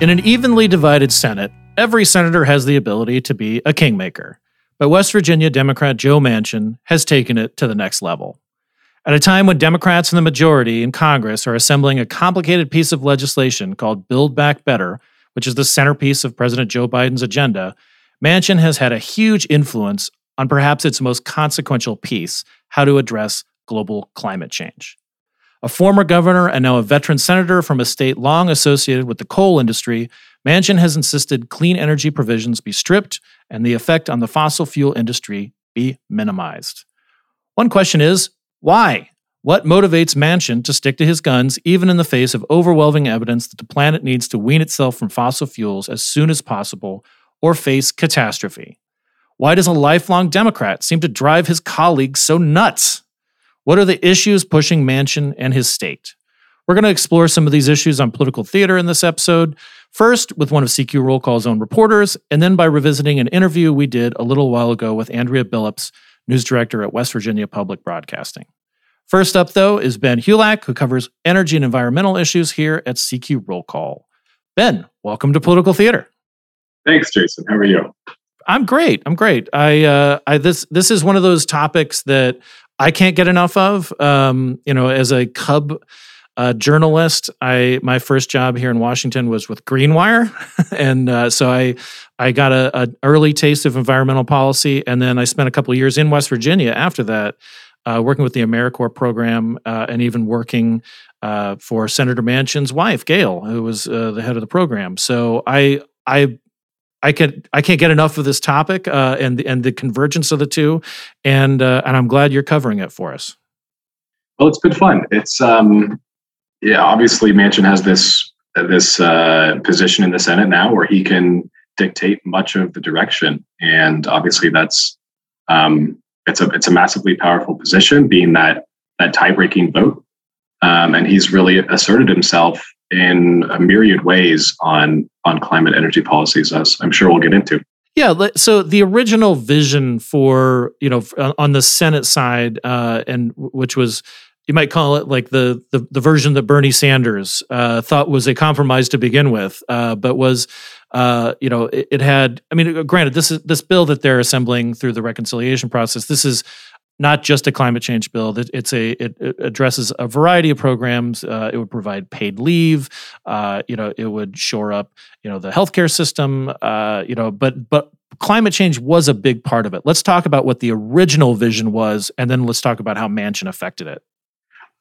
In an evenly divided Senate, every senator has the ability to be a kingmaker. But West Virginia Democrat Joe Manchin has taken it to the next level. At a time when Democrats in the majority in Congress are assembling a complicated piece of legislation called Build Back Better, which is the centerpiece of President Joe Biden's agenda, Manchin has had a huge influence on perhaps its most consequential piece how to address global climate change. A former governor and now a veteran senator from a state long associated with the coal industry, Manchin has insisted clean energy provisions be stripped and the effect on the fossil fuel industry be minimized. One question is why? What motivates Manchin to stick to his guns even in the face of overwhelming evidence that the planet needs to wean itself from fossil fuels as soon as possible or face catastrophe? Why does a lifelong Democrat seem to drive his colleagues so nuts? What are the issues pushing Manchin and his state? We're going to explore some of these issues on political theater in this episode. First, with one of CQ Roll Call's own reporters, and then by revisiting an interview we did a little while ago with Andrea Billups, news director at West Virginia Public Broadcasting. First up, though, is Ben Hulac, who covers energy and environmental issues here at CQ Roll Call. Ben, welcome to Political Theater. Thanks, Jason. How are you? I'm great. I'm great. I, uh, I this this is one of those topics that I can't get enough of. Um, you know, as a Cub uh, journalist, I my first job here in Washington was with Greenwire, and uh, so I I got a, a, early taste of environmental policy, and then I spent a couple years in West Virginia after that, uh, working with the AmeriCorps program, uh, and even working uh, for Senator Manchin's wife, Gail, who was uh, the head of the program. So I I I can I can't get enough of this topic uh, and the, and the convergence of the two, and uh, and I'm glad you're covering it for us. Well, it's been fun. It's um, yeah, obviously Manchin has this this uh, position in the Senate now where he can dictate much of the direction, and obviously that's um, it's a it's a massively powerful position, being that that tie breaking vote, um, and he's really asserted himself in a myriad ways on on climate energy policies, as I'm sure we'll get into. Yeah. So the original vision for you know on the Senate side, uh, and which was you might call it like the the, the version that Bernie Sanders uh, thought was a compromise to begin with, uh, but was uh, you know it, it, had. I mean, granted, this is this bill that they're assembling through the reconciliation process. This is not just a climate change bill. It's a it, addresses a variety of programs. Uh, it would provide paid leave. Uh, you know, it would shore up you know the healthcare system. Uh, you know, but but climate change was a big part of it. Let's talk about what the original vision was, and then let's talk about how Manchin affected it.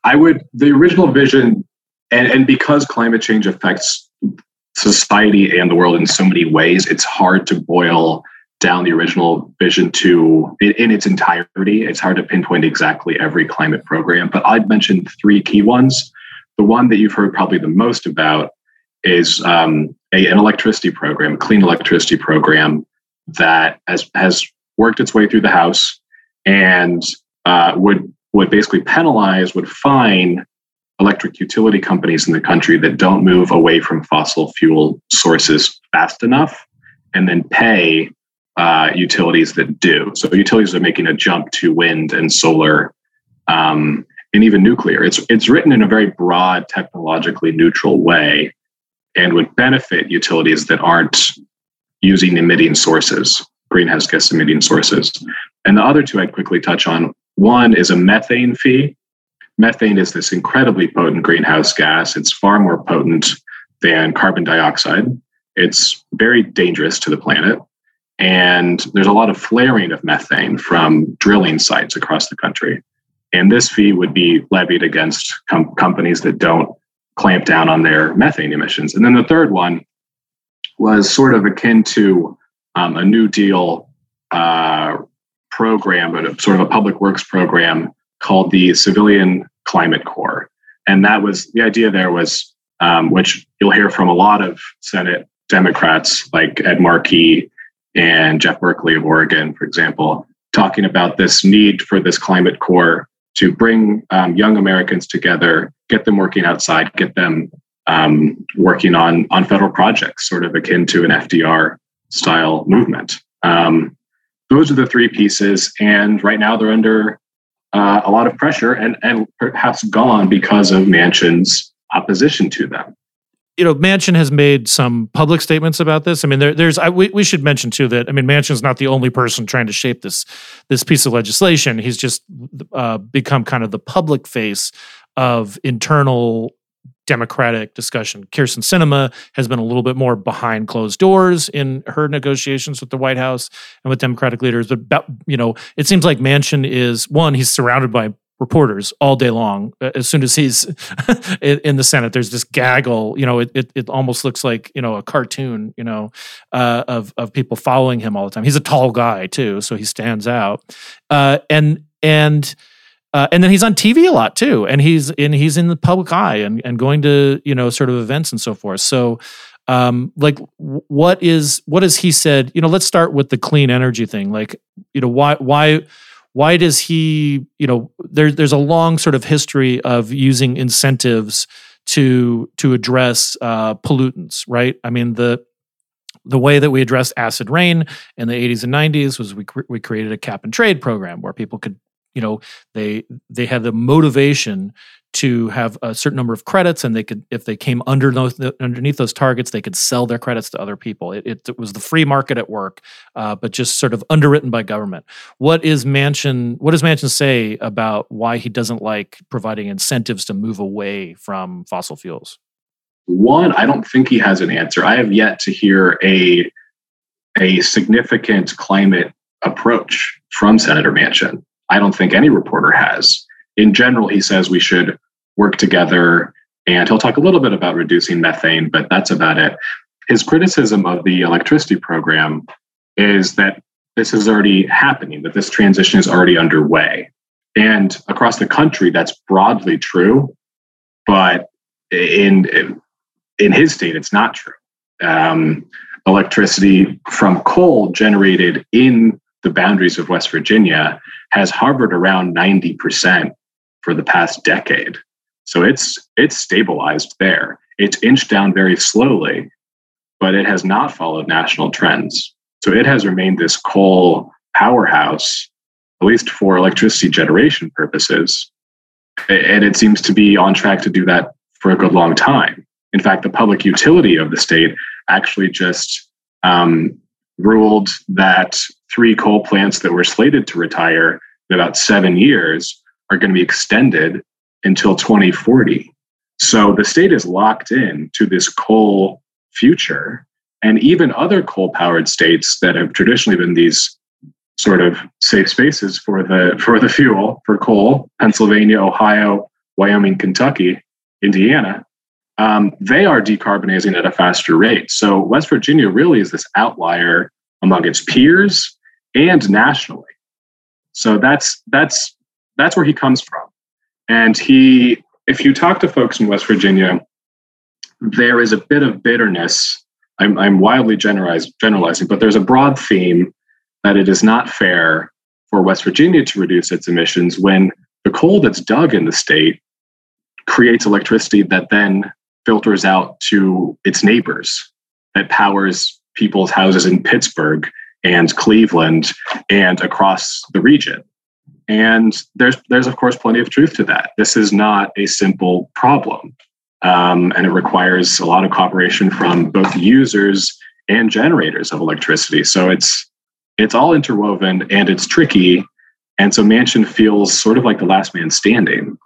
I would the original vision, and and because climate change affects society and the world in so many ways, it's hard to boil down the original vision to in, its entirety. It's hard to pinpoint exactly every climate program, but I'd mention three key ones. The one that you've heard probably the most about is um, a, an electricity program, a clean electricity program that has has worked its way through the House and uh, would would basically penalize, would fine electric utility companies in the country that don't move away from fossil fuel sources fast enough, and then pay uh, utilities that do. So utilities are making a jump to wind and solar, um, and even nuclear. It's it's written in a very broad, technologically neutral way, and would benefit utilities that aren't using emitting sources, greenhouse gas emitting sources. And the other two I'd quickly touch on. One is a methane fee. Methane is this incredibly potent greenhouse gas. It's far more potent than carbon dioxide It's very dangerous to the planet. And there's a lot of flaring of methane from drilling sites across the country. And this fee would be levied against com- companies that don't clamp down on their methane emissions. And then the third one was sort of akin to um, a New Deal uh, program, but sort of a public works program called the Civilian Climate Corps. And that was the idea there was, um, which you'll hear from a lot of Senate Democrats like Ed Markey and Jeff Merkley of Oregon, for example, talking about this need for this climate corps to bring um, young Americans together, get them working outside, get them um, working on on federal projects, sort of akin to an FDR style movement. Um, those are the three pieces, and right now they're under uh, a lot of pressure and and perhaps gone because of Manchin's opposition to them you know, Manchin has made some public statements about this. I mean, there, there's I, we, we should mention too that I mean, Manchin's not the only person trying to shape this this piece of legislation. He's just uh, become kind of the public face of internal Democratic discussion. Kyrsten Sinema has been a little bit more behind closed doors in her negotiations with the White House and with Democratic leaders. But you know, it seems like Manchin is one. He's surrounded by reporters all day long. As soon as he's in the Senate, there's this gaggle. You know, it, it, it almost looks like you know a cartoon. You know, uh, of of people following him all the time. He's a tall guy too, so he stands out. Uh, and and. Uh, and then he's on TV a lot too, and he's and he's in the public eye and, and going to you know sort of events and so forth. So, um, like, what is what has he said? You know, let's start with the clean energy thing. Like, you know, why why why does he you know there, there's a long sort of history of using incentives to to address uh, pollutants right? I mean the the way that we addressed acid rain in the 80s and 90s was we, cre- we created a cap and trade program where people could you know they they had the motivation to have a certain number of credits and they could if they came under those underneath those targets they could sell their credits to other people. It, it, it was the free market at work uh, but just sort of underwritten by government. What is Manchin? what does manchin say about why he doesn't like providing incentives to move away from fossil fuels? One i don't think he has an answer. I have yet to hear a a significant climate approach from senator manchin. I don't think any reporter has in general, he says we should work together. And he'll talk a little bit about reducing methane, but that's about it. His criticism of the electricity program is that this is already happening, that this transition is already underway. And across the country, that's broadly true. But in, in his state, it's not true. Um, electricity from coal generated in the boundaries of West Virginia has harbored around 90% for the past decade. So it's it's stabilized there. It's inched down very slowly, but it has not followed national trends. So it has remained this coal powerhouse, at least for electricity generation purposes. And it seems to be on track to do that for a good long time. In fact, the public utility of the state actually just um, ruled that three coal plants that were slated to retire in about seven years are going to be extended until 2040. So the state is locked in to this coal future. And even other coal powered states that have traditionally been these sort of safe spaces for the for the fuel for coal, Pennsylvania, Ohio, Wyoming, Kentucky, Indiana, um, they are decarbonizing at a faster rate. So West Virginia really is this outlier among its peers and nationally. So that's that's that's where he comes from. And he, if you talk to folks in West Virginia, there is a bit of bitterness. I'm, I'm wildly generalizing, but there's a broad theme that it is not fair for West Virginia to reduce its emissions when the coal that's dug in the state creates electricity that then filters out to its neighbors, that powers people's houses in Pittsburgh and Cleveland and across the region. And there's there's of course plenty of truth to that. This is not a simple problem, um, and it requires a lot of cooperation from both users and generators of electricity. So it's it's all interwoven and it's tricky. And so Manchin feels sort of like the last man standing.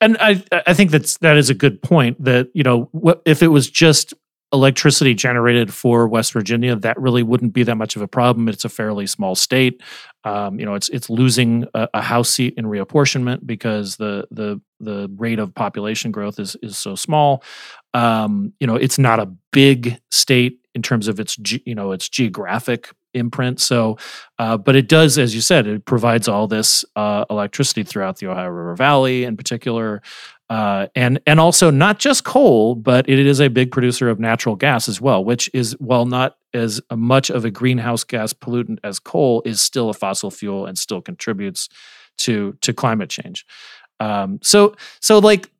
And I I think that's that is a good point. That you know if it was just electricity generated for West Virginia, that really wouldn't be that much of a problem. It's a fairly small state. Um, you know, it's it's losing a, a, House seat in reapportionment because the the the rate of population growth is is so small. Um, you know, it's not a big state in terms of its you know its geographic imprint. So, uh, but it does, as you said, it provides all this uh, electricity throughout the Ohio River Valley, in particular uh, and and also not just coal, but it is a big producer of natural gas as well, which is while not as much of a greenhouse gas pollutant as coal, is still a fossil fuel and still contributes to to climate change. Um, so so like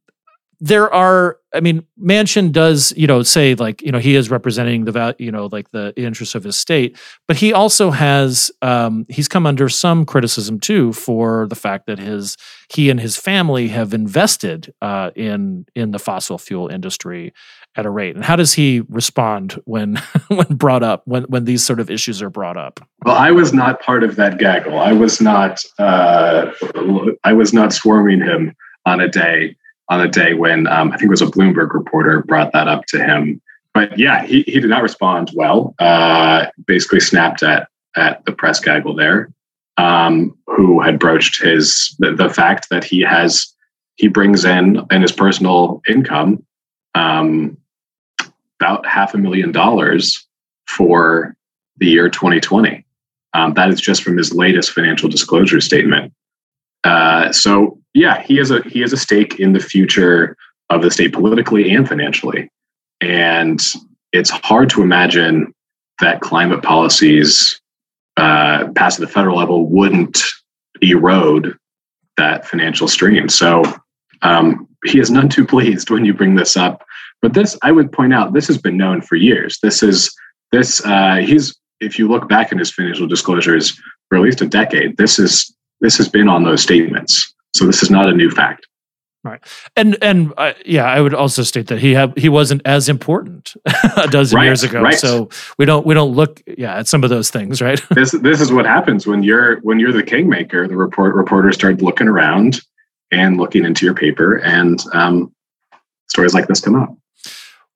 there are i mean Manchin does you know say like you know he is representing the value you know like the interests of his state but he also has um, he's come under some criticism too for the fact that his he and his family have invested uh, in in the fossil fuel industry at a rate. And how does he respond when when brought up when when these sort of issues are brought up? Well i was not part of that gaggle. I was not uh, i was not swarming him on a day on the day when um, I think it was a Bloomberg reporter brought that up to him. But yeah, he, he did not respond well. Uh, basically, snapped at at the press gaggle there, um, who had broached his the, the, fact that he has he brings in in his personal income um, about half a million dollars for the year 2020. Um, that is just from his latest financial disclosure statement. Uh, so yeah, he has a he has a stake in the future of the state politically and financially, and it's hard to imagine that climate policies uh, passed at the federal level wouldn't erode that financial stream. So um, he is none too pleased when you bring this up. But this, I would point out, this has been known for years. This is this. Uh, he's if you look back in his financial disclosures for at least a decade, this is this has been on those statements. So this is not a new fact. Right, and and uh, yeah, I would also state that he have he wasn't as important a dozen right, years ago. Right. So we don't we don't look yeah at some of those things, right? this this is what happens when you're when you're the kingmaker. The report reporters start looking around and looking into your paper, and um, stories like this come up.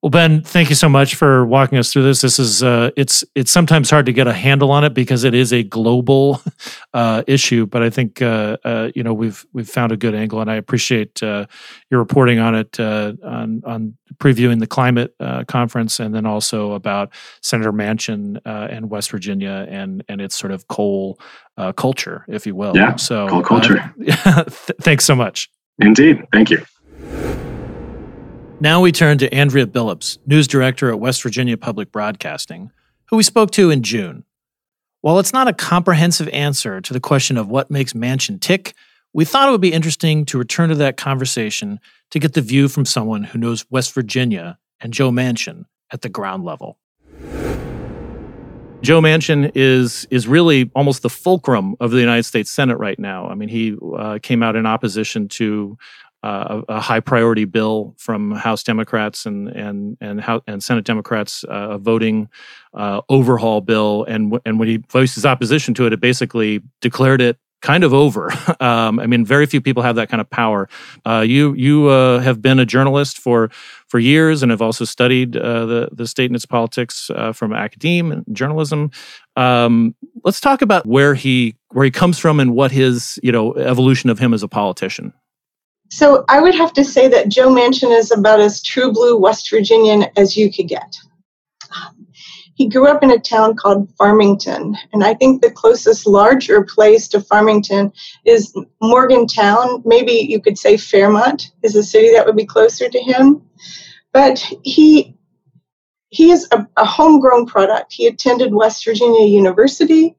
Well, Ben, thank you so much for walking us through this. This is uh, it's it's sometimes hard to get a handle on it because it is a global uh, issue, but I think uh, uh you know we've we've found a good angle, and I appreciate uh, your reporting on it uh, on on previewing the climate conference, and then also about Senator Manchin and West Virginia and and its sort of coal culture, if you will. Yeah. So coal culture. th- thanks so much. Indeed. Thank you. Now we turn to Andrea Billups, news director at West Virginia Public Broadcasting, who we spoke to in June. While it's not a comprehensive answer to the question of what makes Manchin tick, we thought it would be interesting to return to that conversation to get the view from someone who knows West Virginia and Joe Manchin at the ground level. Joe Manchin is is really almost the fulcrum of the United States Senate right now. I mean, he uh, came out in opposition to uh, a, a, high priority bill from House Democrats and and and, House, and Senate Democrats, uh, a voting uh, overhaul bill, and and when he voiced his opposition to it, it basically declared it kind of over. Um, I mean, very few people have that kind of power. Uh, you you uh, have been a journalist for for years and have also studied uh, the the state and its politics from academia and journalism. Um, let's talk about where he where he comes from and what his you know evolution of him as a politician. So I would have to say that Joe Manchin is about as true blue West Virginian as you could get. Um, he grew up in a town called Farmington, and I think the closest larger place to Farmington is Morgantown. Maybe you could say Fairmont is a city that would be closer to him. But he he is a, a homegrown product. He attended West Virginia University.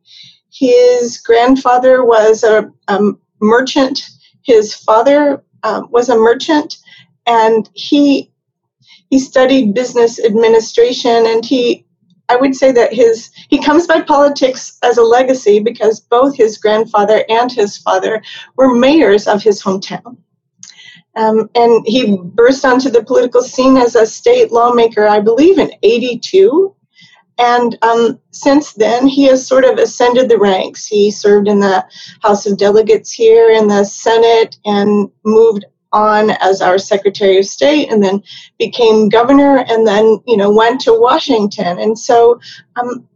His grandfather was a, a merchant. His father um, was a merchant, and he he studied business administration, and he I would say that his he comes by politics as a legacy because both his grandfather and his father were mayors of his hometown. Um, and he burst onto the political scene as a state lawmaker, I believe, in 82. And um, since then, he has sort of ascended the ranks. He served in the House of Delegates here, in the Senate, and moved on as our Secretary of State and then became governor and then, you know, went to Washington. And so um,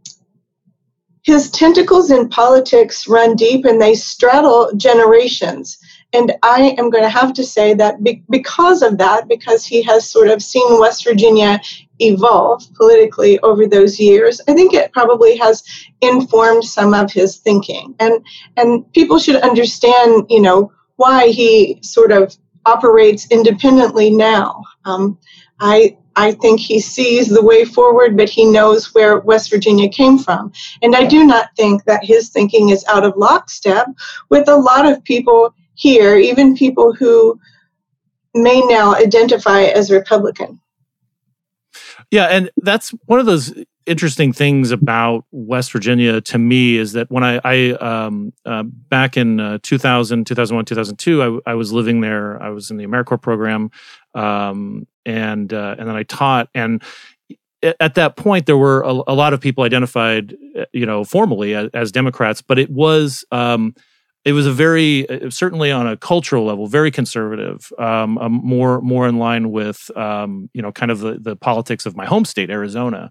his tentacles in politics run deep and they straddle generations. And I am going to have to say that be- because of that, because he has sort of seen West Virginia evolve politically over those years, I think it probably has informed some of his thinking. And and people should understand, you know, why he sort of operates independently now. Um, I I think he sees the way forward, but he knows where West Virginia came from. And I do not think that his thinking is out of lockstep with a lot of people here, even people who may now identify as Republican. Yeah, and that's one of those interesting things about West Virginia to me is that when I, I um, uh, back in uh, 2000, 2001, 2002, I, I, was living there. I was in the AmeriCorps program, um, and uh, and then I taught. And at that point, there were a, a lot of people identified, uh, you know, formally as, as Democrats, but it was. Um, it was a very certainly on a cultural level very conservative um, um, more more in line with um, you know kind of the, the politics of my home state arizona.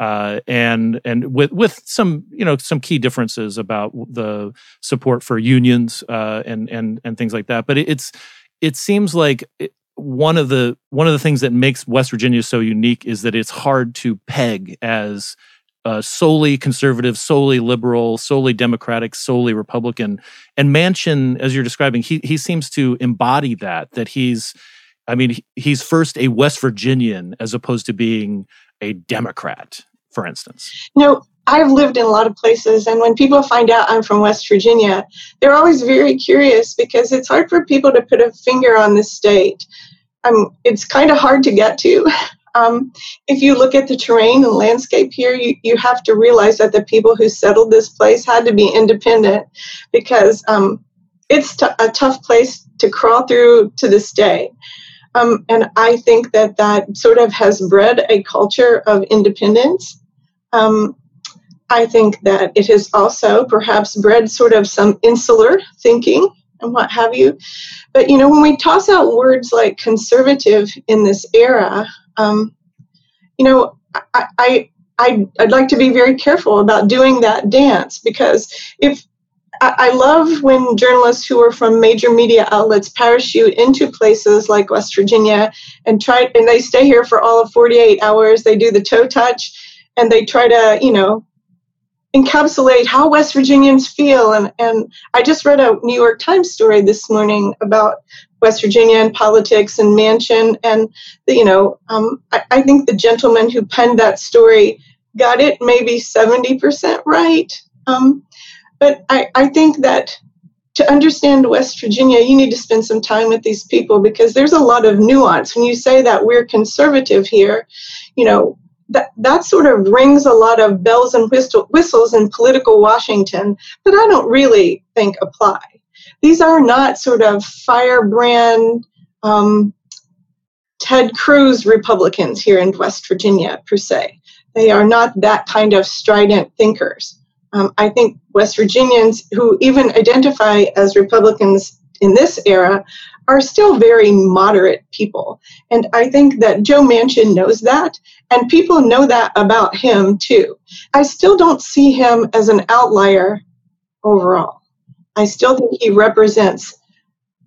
Uh, and and with with some you know some key differences about the support for unions uh, and and and things like that. But it, it's it seems like one of the one of the things that makes West Virginia so unique is that it's hard to peg as uh, solely conservative, solely liberal, solely Democratic, solely Republican. And Manchin, as you're describing, he he seems to embody that. That he's, I mean, he's first a West Virginian as opposed to being a Democrat, for instance. Know, I've lived in a lot of places, and when people find out I'm from West Virginia, they're always very curious because it's hard for people to put a finger on the state. Um, it's kind of hard to get to. Um, if you look at the terrain and landscape here, you, you have to realize that the people who settled this place had to be independent because um, it's t- a tough place to crawl through to this day. Um, and I think that that sort of has bred a culture of independence. Um, I think that it has also perhaps bred sort of some insular thinking and what have you. But you know, when we toss out words like conservative in this era, um, you know, I, I, I, would like to be very careful about doing that dance because if I, I love when journalists who are from major media outlets parachute into places like West Virginia and try, and they stay here for all of 48 hours. They do the toe touch and they try to, you know, encapsulate how West Virginians feel. And, and I just read a New York Times story this morning about West Virginia and politics and Manchin. And, the, you know, um, I, I, think the gentleman who penned that story got it maybe 70% right. Um, but I, I think that to understand West Virginia, you need to spend some time with these people because there's a lot of nuance. When you say that we're conservative here, you know, that, that sort of rings a lot of bells and whistle, whistles in political Washington that I don't really think apply these are not sort of firebrand um, Ted Cruz Republicans here in West Virginia, per se. They are not that kind of strident thinkers. Um, I think West Virginians who even identify as Republicans in this era are still very moderate people. And I think that Joe Manchin knows that, and people know that about him too. I still don't see him as an outlier overall. I still think he represents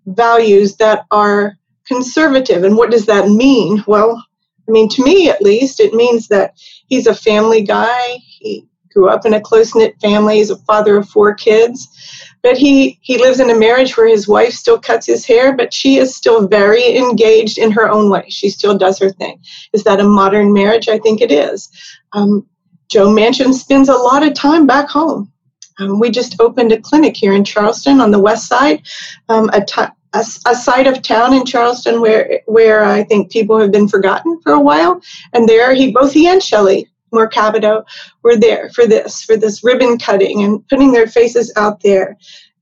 values that are conservative. And what does that mean? Well, I mean, to me at least, it means that he's a family guy. He grew up in a close knit family. He's a father of four kids. But he, he lives in a marriage where his wife still cuts his hair, but she is still very engaged in her own way. She still does her thing. Is that a modern marriage? I think it is. Um, Joe Manchin spends a lot of time back home. Um, we just opened a clinic here in Charleston on the west side, um, a, t- a, a side of town in Charleston where where I think people have been forgotten for a while. And there, he both he and Shelley Moore Capito were there for this for this ribbon cutting and putting their faces out there.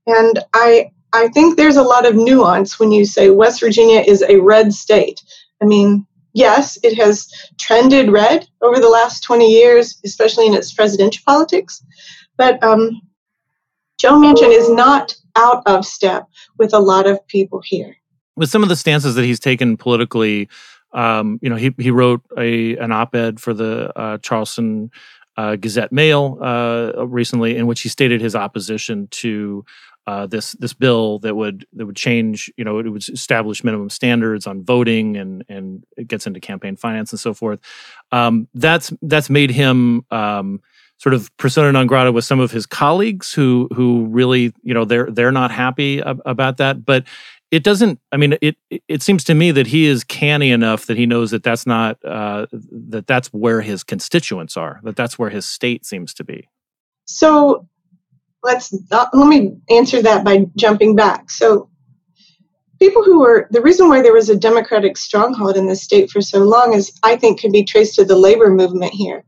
And I I think there's a lot of nuance when you say West Virginia is a red state. I mean, yes, it has trended red over the last 20 years, especially in its presidential politics. But um, Joe Manchin is not out of step with a lot of people here. with some of the stances that he's taken politically. Um, you know, he he wrote a an op-ed for the uh, Charleston uh, Gazette Mail uh, recently, in which he stated his opposition to uh, this this bill that would that would change. You know, it would establish minimum standards on voting, and and it gets into campaign finance and so forth. Um, that's that's made him. Um, sort of persona non grata with some of his colleagues who who really you know they're they're not happy ab- about that. But it doesn't i mean it it seems to me that he is canny enough that he knows that that's not uh, that that's where his constituents are that that's where his state seems to be. So let's uh, let me answer that by jumping back. So people who were the reason why there was a democratic stronghold in the state for so long is i think can be traced to the labor movement here.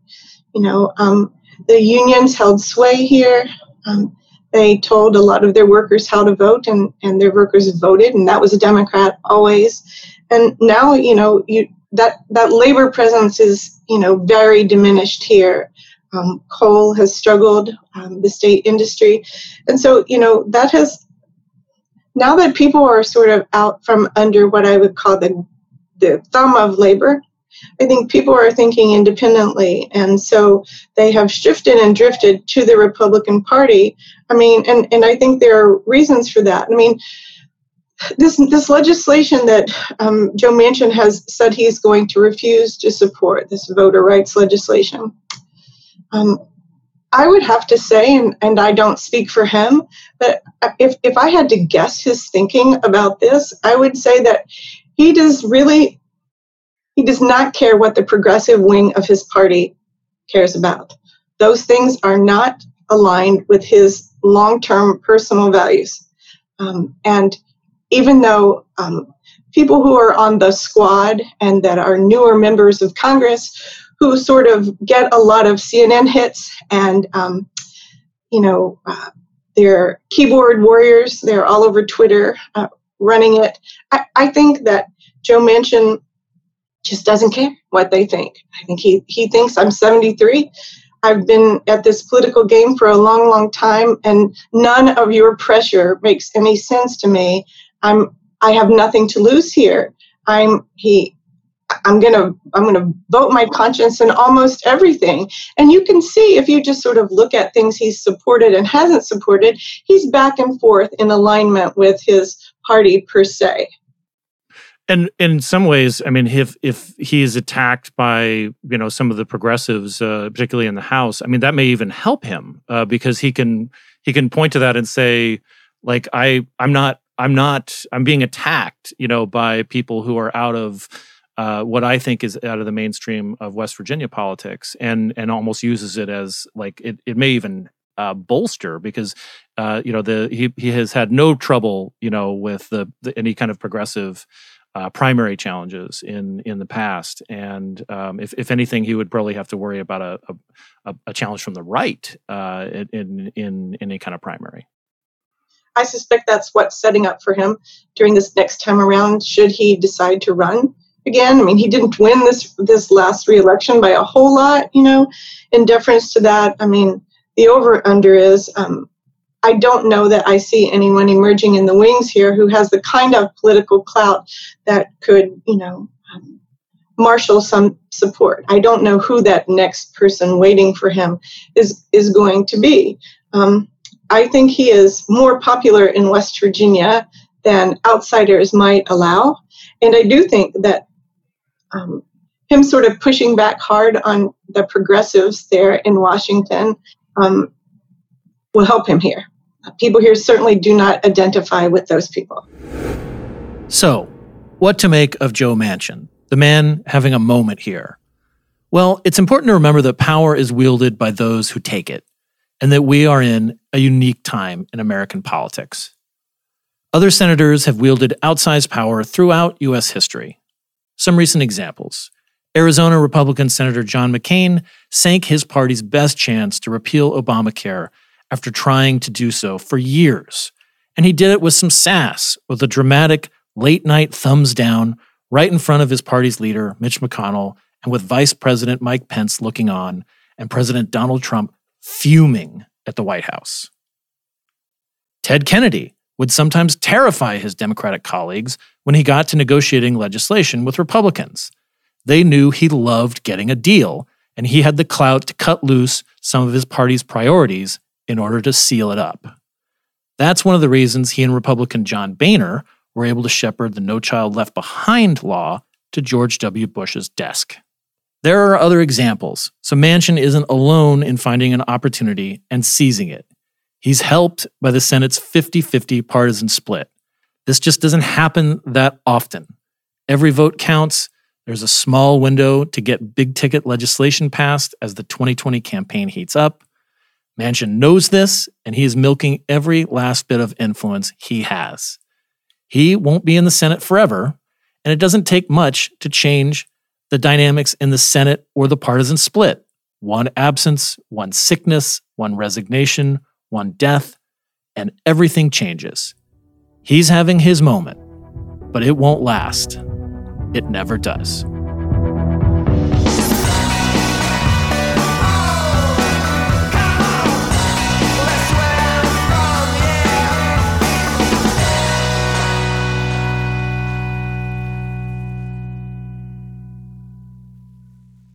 You know um, the unions held sway here um, they told a lot of their workers how to vote, and, and their workers voted, and that was a Democrat always. And now, you know, you that that labor presence is, you know, very diminished here. Um, coal has struggled, um, the state industry, and so you know that has now that people are sort of out from under what I would call the the thumb of labor, I think people are thinking independently, and so they have shifted and drifted to the Republican Party. I mean, and, and I think there are reasons for that. I mean, this this legislation that um, Joe Manchin has said he's going to refuse to support this voter rights legislation. Um, I would have to say, and, and I don't speak for him, but if, if I had to guess his thinking about this, I would say that he does really he does not care what the progressive wing of his party cares about. Those things are not aligned with his long term personal values. Um, and even though um, people who are on the squad and that are newer members of Congress who sort of get a lot of CNN hits and, um, you know, uh, they're keyboard warriors, they're all over Twitter uh, running it. I, I think that Joe Manchin just doesn't care what they think. I think he, he thinks I'm 73. I've been at this political game for a long, long time, and none of your pressure makes any sense to me. I'm I have nothing to lose here. I'm he I'm gonna I'm gonna vote my conscience in almost everything. And you can see if you just sort of look at things he's supported and hasn't supported, he's back and forth in alignment with his party per se and in some ways, I mean, if if he is attacked by you know some of the progressives, uh, particularly in the House, I mean, that may even help him uh, because he can he can point to that and say, like, I I'm not I'm not I'm being attacked, you know, by people who are out of uh, what I think is out of the mainstream of West Virginia politics, and and almost uses it as like it it may even uh, bolster because uh, you know the he he has had no trouble you know with the, the any kind of progressive uh, primary challenges in in the past, and um, if if anything, he would probably have to worry about a a, a challenge from the right uh, in in any kind of primary. I suspect that's what's setting up for him during this next time around. Should he decide to run again? I mean, he didn't win this this last reelection by a whole lot, you know. In deference to that, I mean, the over under is um, I don't know that I see anyone emerging in the wings here who has the kind of political clout that could, you know, um, marshal some support. I don't know who that next person waiting for him is is going to be. Um, I think he is more popular in West Virginia than outsiders might allow, and I do think that um, him sort of pushing back hard on the progressives there in Washington um, will help him here people here certainly do not identify with those people. So, what to make of Joe Manchin, the man having a moment here? Well, it's important to remember that power is wielded by those who take it, and that we are in a unique time in American politics. Other senators have wielded outsized power throughout U.S. history. Some recent examples Arizona Republican Senator John McCain sank his party's best chance to repeal Obamacare after trying to do so for years. And he did it with some sass, with a dramatic late night thumbs down right in front of his party's leader, Mitch McConnell, and with Vice President Mike Pence looking on and President Donald Trump fuming at the White House. Ted Kennedy would sometimes terrify his Democratic colleagues when he got to negotiating legislation with Republicans. They knew he loved getting a deal, and he had the clout to cut loose some of his party's priorities in order to seal it up. That's one of the reasons he and Republican John Boehner were able to shepherd the No Child Left Behind law to George W. Bush's desk. There are other examples, so Manchin isn't alone in finding an opportunity and seizing it. He's helped by the Senate's 50 50 partisan split. This just doesn't happen that often. Every vote counts. There's a small window to get big ticket legislation passed as the 2020 campaign heats up. Manchin knows this, and he is milking every last bit of influence he has. He won't be in the Senate forever, and it doesn't take much to change the dynamics in the Senate or the partisan split. One absence, one sickness, one resignation, one death, and everything changes. He's having his moment, but it won't last. It never does.